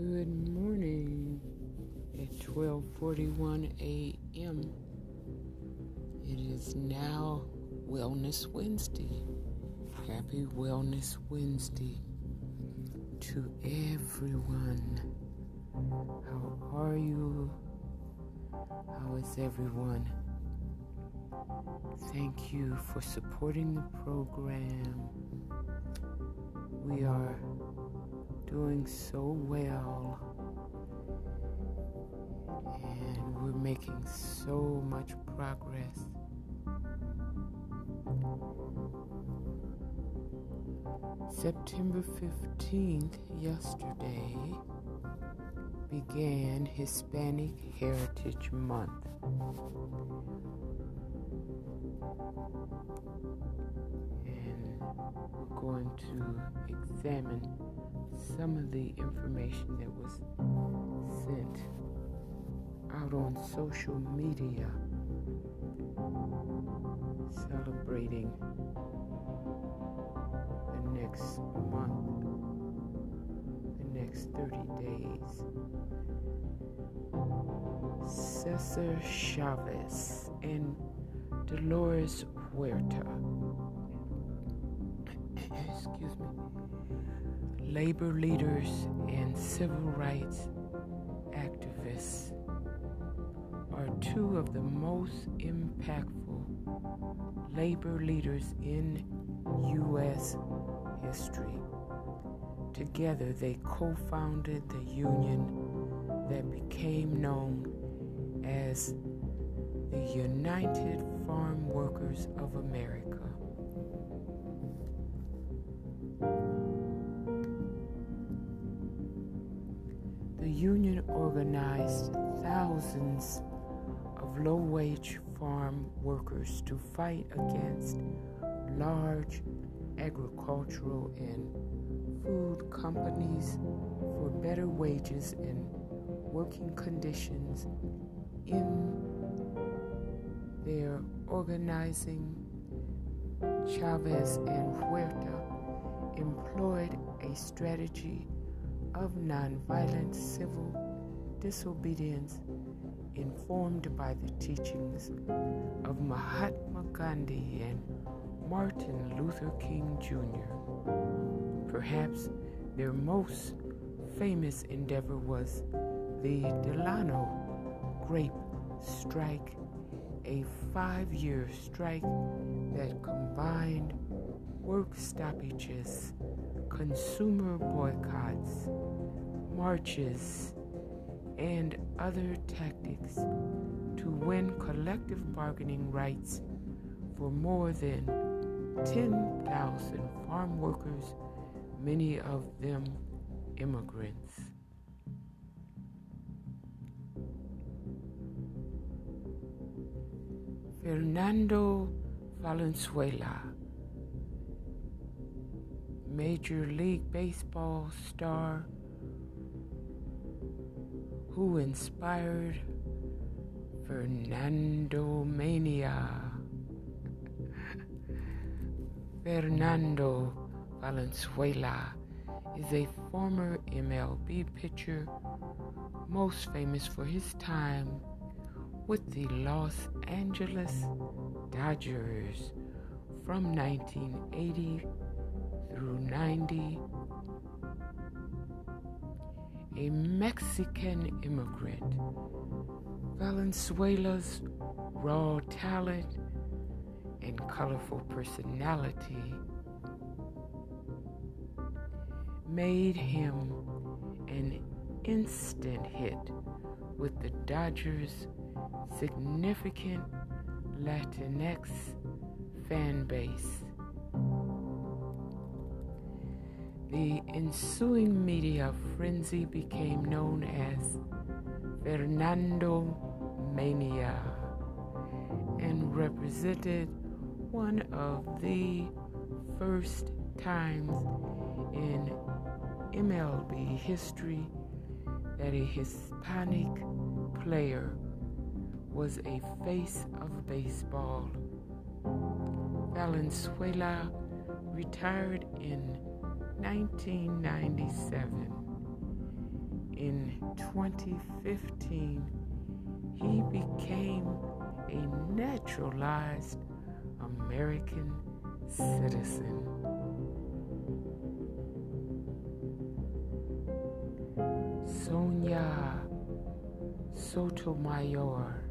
Good morning at 12:41 a.m. It is now Wellness Wednesday. Happy Wellness Wednesday to everyone. How are you? How is everyone? Thank you for supporting the program. We are doing so well. And we're making so much progress. September 15th, yesterday, began Hispanic Heritage Month. We're going to examine some of the information that was sent out on social media celebrating the next month, the next 30 days. Cesar Chavez and Dolores Huerta. Excuse me labor leaders and civil rights activists are two of the most impactful labor leaders in U.S. history. Together, they co founded the union that became known as the United Farm Workers of America. Union organized thousands of low wage farm workers to fight against large agricultural and food companies for better wages and working conditions in their organizing Chavez and Huerta employed a strategy of nonviolent civil disobedience informed by the teachings of Mahatma Gandhi and Martin Luther King Jr. Perhaps their most famous endeavor was the Delano Grape Strike, a five year strike that combined work stoppages consumer boycotts, marches, and other tactics to win collective bargaining rights for more than 10,000 farm workers, many of them immigrants. Fernando Valenzuela Major League Baseball star who inspired Fernando Mania. Fernando Valenzuela is a former MLB pitcher, most famous for his time with the Los Angeles Dodgers from 1980 through 90, a Mexican immigrant, Valenzuela's raw talent and colorful personality made him an instant hit with the Dodgers' significant Latinx fan base. The ensuing media frenzy became known as Fernando Mania and represented one of the first times in MLB history that a Hispanic player was a face of baseball. Valenzuela retired in 1997. in 2015, he became a naturalized American citizen. Sonia Sotomayor,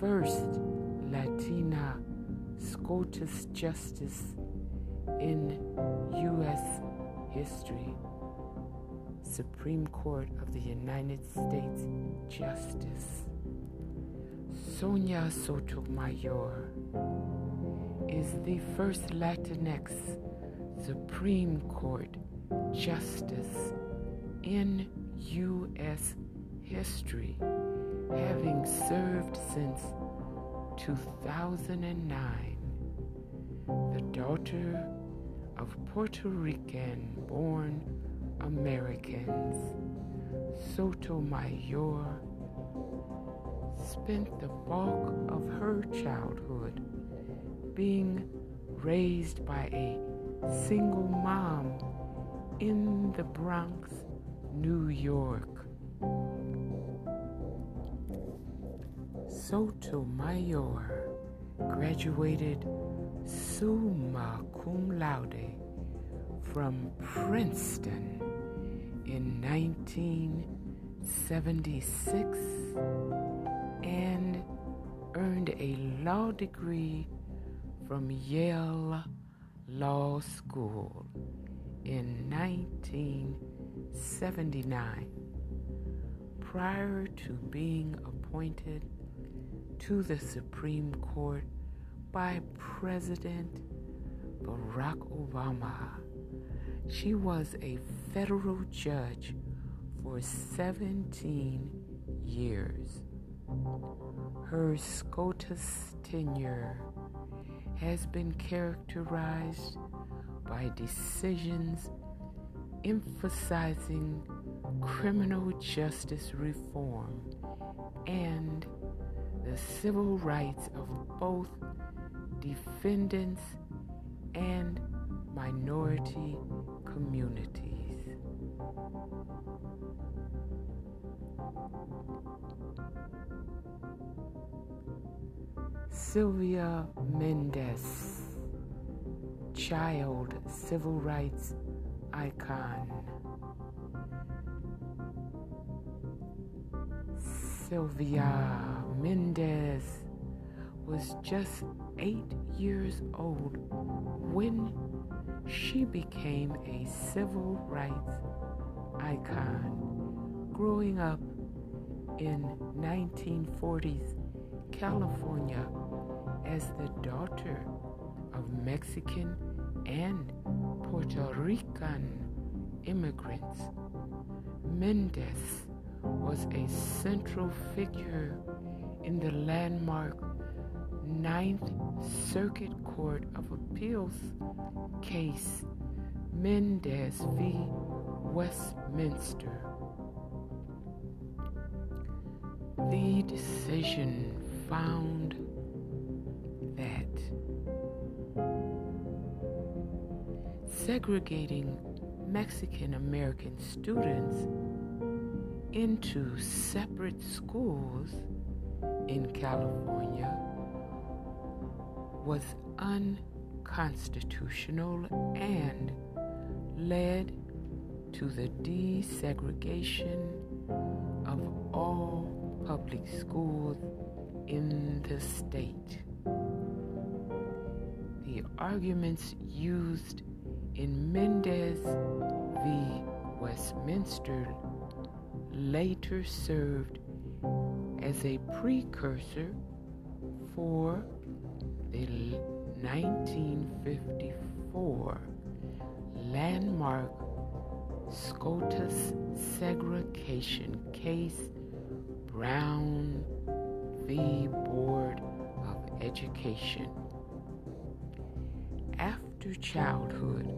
first Latina SCOTUS justice in U.S. history. Supreme Court of the United States Justice. Sonia Sotomayor is the first Latinx Supreme Court Justice in U.S. history, having served since 2009. The daughter of Puerto Rican born Americans, Sotomayor spent the bulk of her childhood being raised by a single mom in the Bronx, New York. Sotomayor graduated summa cum laude from Princeton in 1976 and earned a law degree from Yale Law School in 1979 prior to being appointed to the Supreme Court by President Barack Obama. She was a federal judge for 17 years. Her SCOTUS tenure has been characterized by decisions emphasizing criminal justice reform and the civil rights of both defendants and minority communities. Sylvia Mendez, child civil rights icon. Sylvia Mendez was just eight years old when she became a civil rights icon growing up in 1940s California as the daughter of Mexican and Puerto Rican immigrants. Mendez was a central figure in the landmark Ninth Circuit Court of Appeals case Mendez v. Westminster. The decision found that segregating Mexican American students into separate schools in California was unconstitutional and led to the desegregation of all public schools in the state. The arguments used in Mendez v. Westminster later served as a precursor for the 1954 landmark SCOTUS segregation case Brown v. Board of Education. After childhood,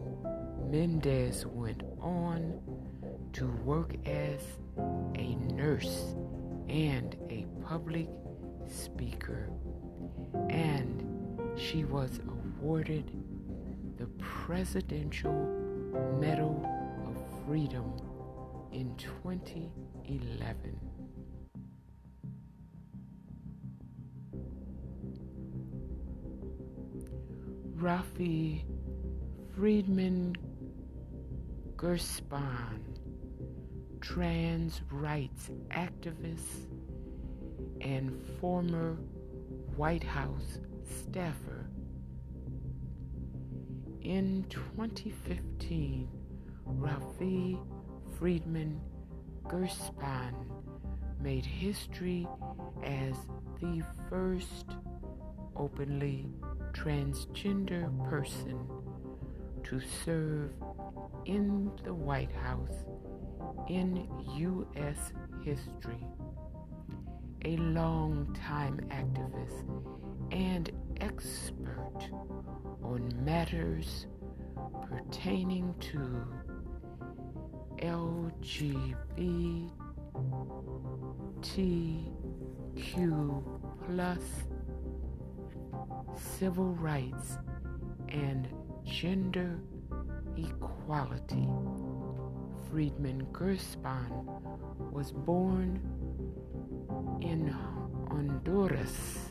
Mendez went on to work as a nurse and a public speaker, and she was awarded the Presidential Medal of Freedom in 2011. Raffi Freedman Gurspan, trans rights activist and former White House staffer. In 2015, Raffi Freedman Gurspan made history as the first openly transgender person to serve in the White House in U.S. history. A long-time activist and expert on matters pertaining to LGBTQ plus civil rights and gender equality. Freedman Gurspan was born in Honduras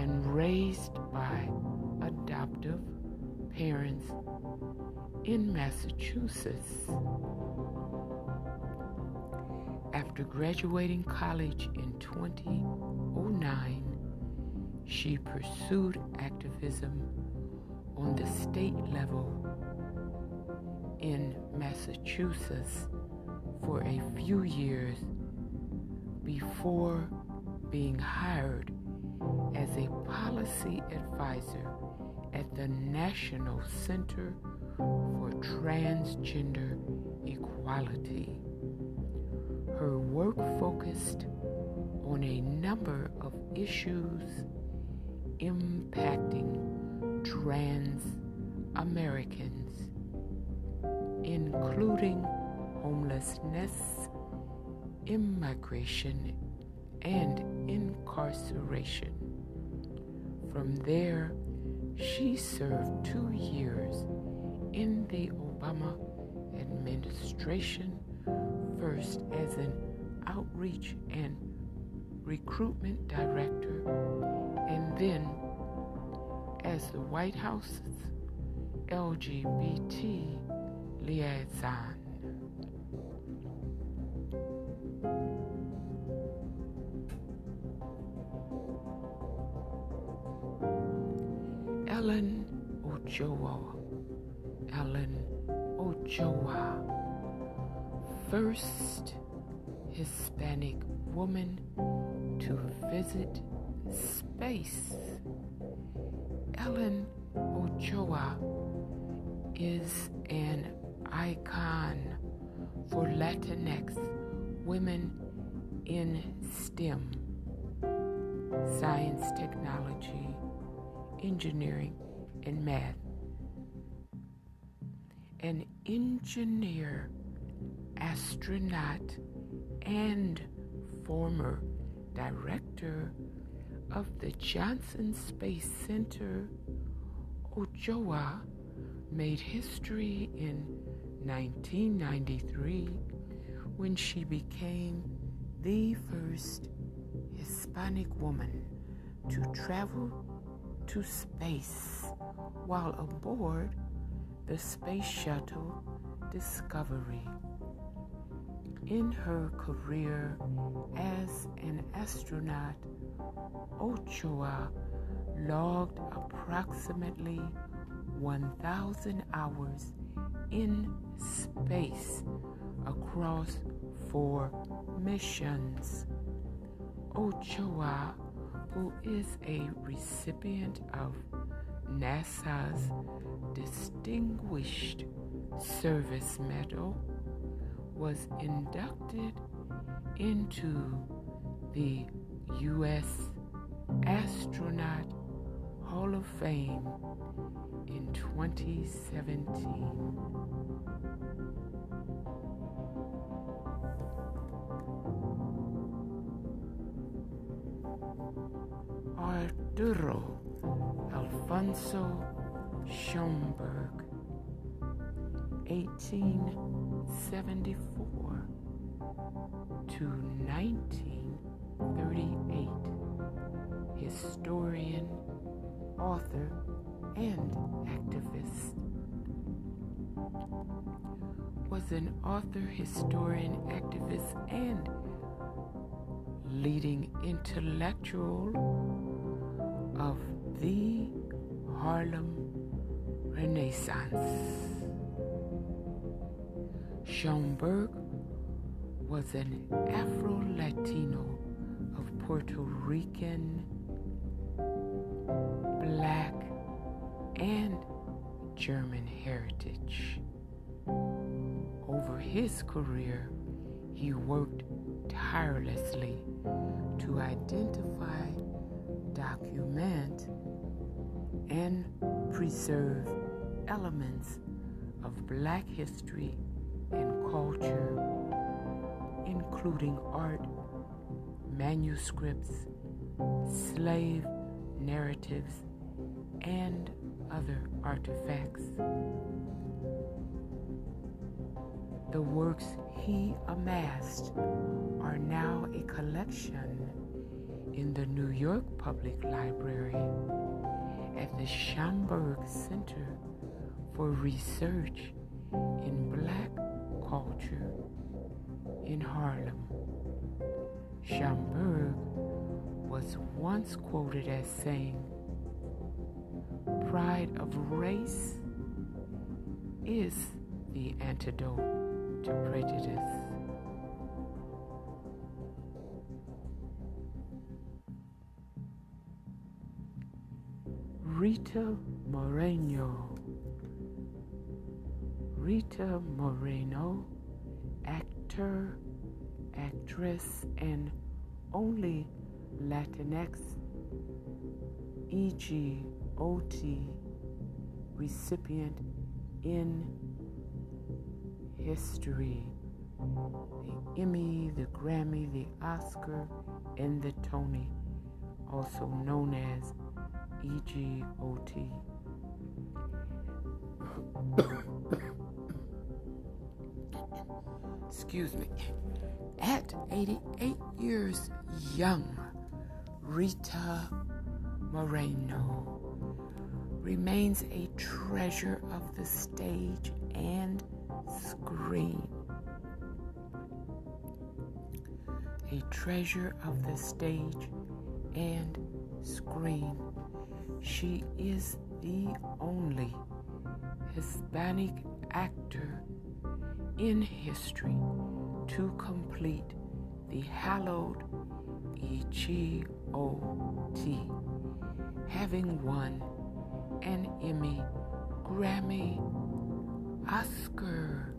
and raised by adoptive parents in Massachusetts. After graduating college in 2009, she pursued activism on the state level in Massachusetts for a few years before being hired as a policy advisor at the National Center for Transgender Equality. Her work focused on a number of issues impacting trans Americans, including homelessness, immigration, and incarceration. From there, she served two years in the Obama administration, first as an outreach and recruitment director, and then as the White House's LGBT liaison. First Hispanic woman to visit space. Ellen Ochoa is an icon for Latinx women in STEM, science, technology, engineering, and math an engineer, astronaut, and former director of the Johnson Space Center, Ochoa made history in 1993 when she became the first Hispanic woman to travel to space while aboard the Space Shuttle Discovery. In her career as an astronaut, Ochoa logged approximately 1,000 hours in space across four missions. Ochoa, who is a recipient of NASA's Distinguished Service Medal, was inducted into the U.S. Astronaut Hall of Fame in 2017. Arturo Alfonso Schomburg, 18 1874 to 1938, historian, author, and activist. Was an author, historian, activist, and leading intellectual of the Harlem Renaissance. Schomburg was an Afro Latino of Puerto Rican, Black, and German heritage. Over his career, he worked tirelessly to identify, document, and preserve elements of Black history and culture, including art, manuscripts, slave narratives, and other artifacts. The works he amassed are now a collection in the New York Public Library at the Schomburg Center for Research in Black culture in Harlem. Schomburg was once quoted as saying, Pride of race is the antidote to prejudice. Rita Moreno Rita Moreno, actor, actress, and only Latinx EGOT recipient in history. The Emmy, the Grammy, the Oscar, and the Tony, also known as EGOT. Excuse me, at 88 years young, Rita Moreno remains a treasure of the stage and screen. A treasure of the stage and screen. She is the only Hispanic actor in history to complete the hallowed EGOT, having won an Emmy, Grammy, Oscar,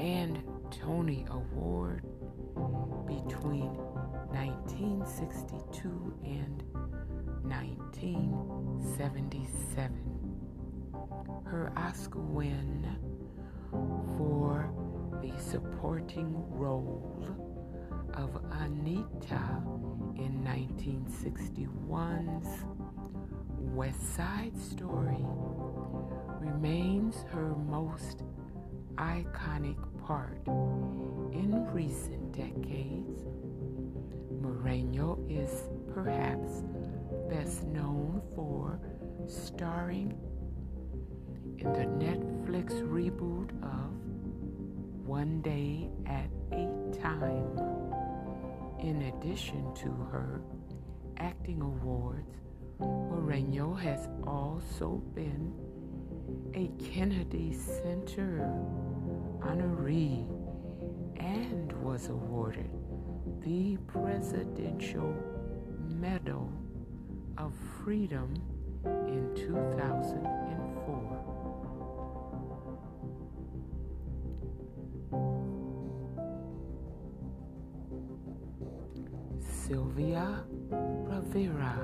and Tony Award between 1962 and 1977. Her Oscar win for the supporting role of Anita in 1961's West Side Story remains her most iconic part. In recent decades, Moreno is perhaps best known for starring in the Netflix reboot of one day at a time. In addition to her acting awards, Moreno has also been a Kennedy Center honoree and was awarded the Presidential Medal of Freedom in 2004. Sylvia Rivera,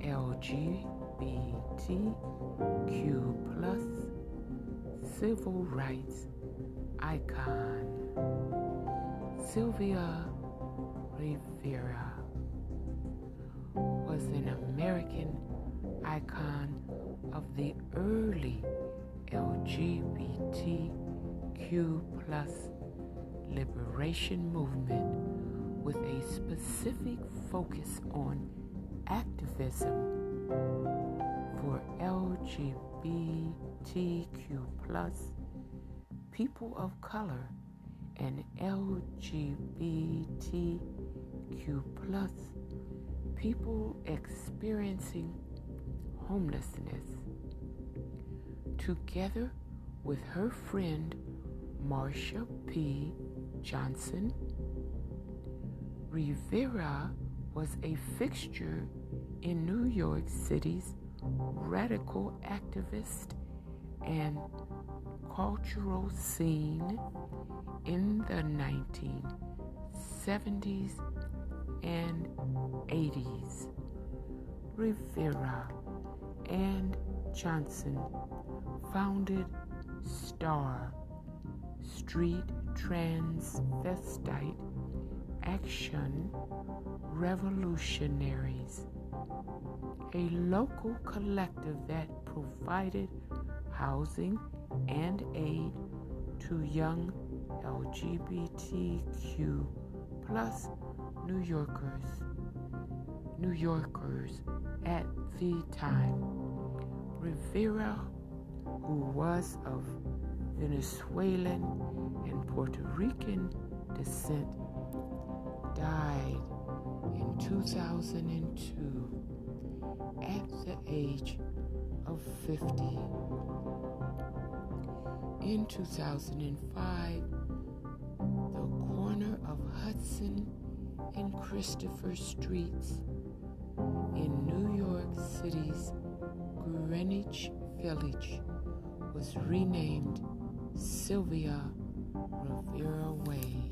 LGBTQ plus civil rights icon. Sylvia Rivera was an American icon of the early LGBTQ plus liberation movement with a specific focus on activism for LGBTQ plus people of color and LGBTQ plus people experiencing homelessness together with her friend Marsha P. Johnson. Rivera was a fixture in New York City's radical activist and cultural scene in the 1970s and 80s. Rivera and Johnson founded STAR, Street Transvestite Action Revolutionaries, a local collective that provided housing and aid to young LGBTQ plus New Yorkers, New Yorkers at the time. Rivera, who was of Venezuelan and Puerto Rican descent, died in 2002 at the age of 50. In 2005, the corner of Hudson and Christopher Streets in New York City's Greenwich Village was renamed Sylvia Rivera Way.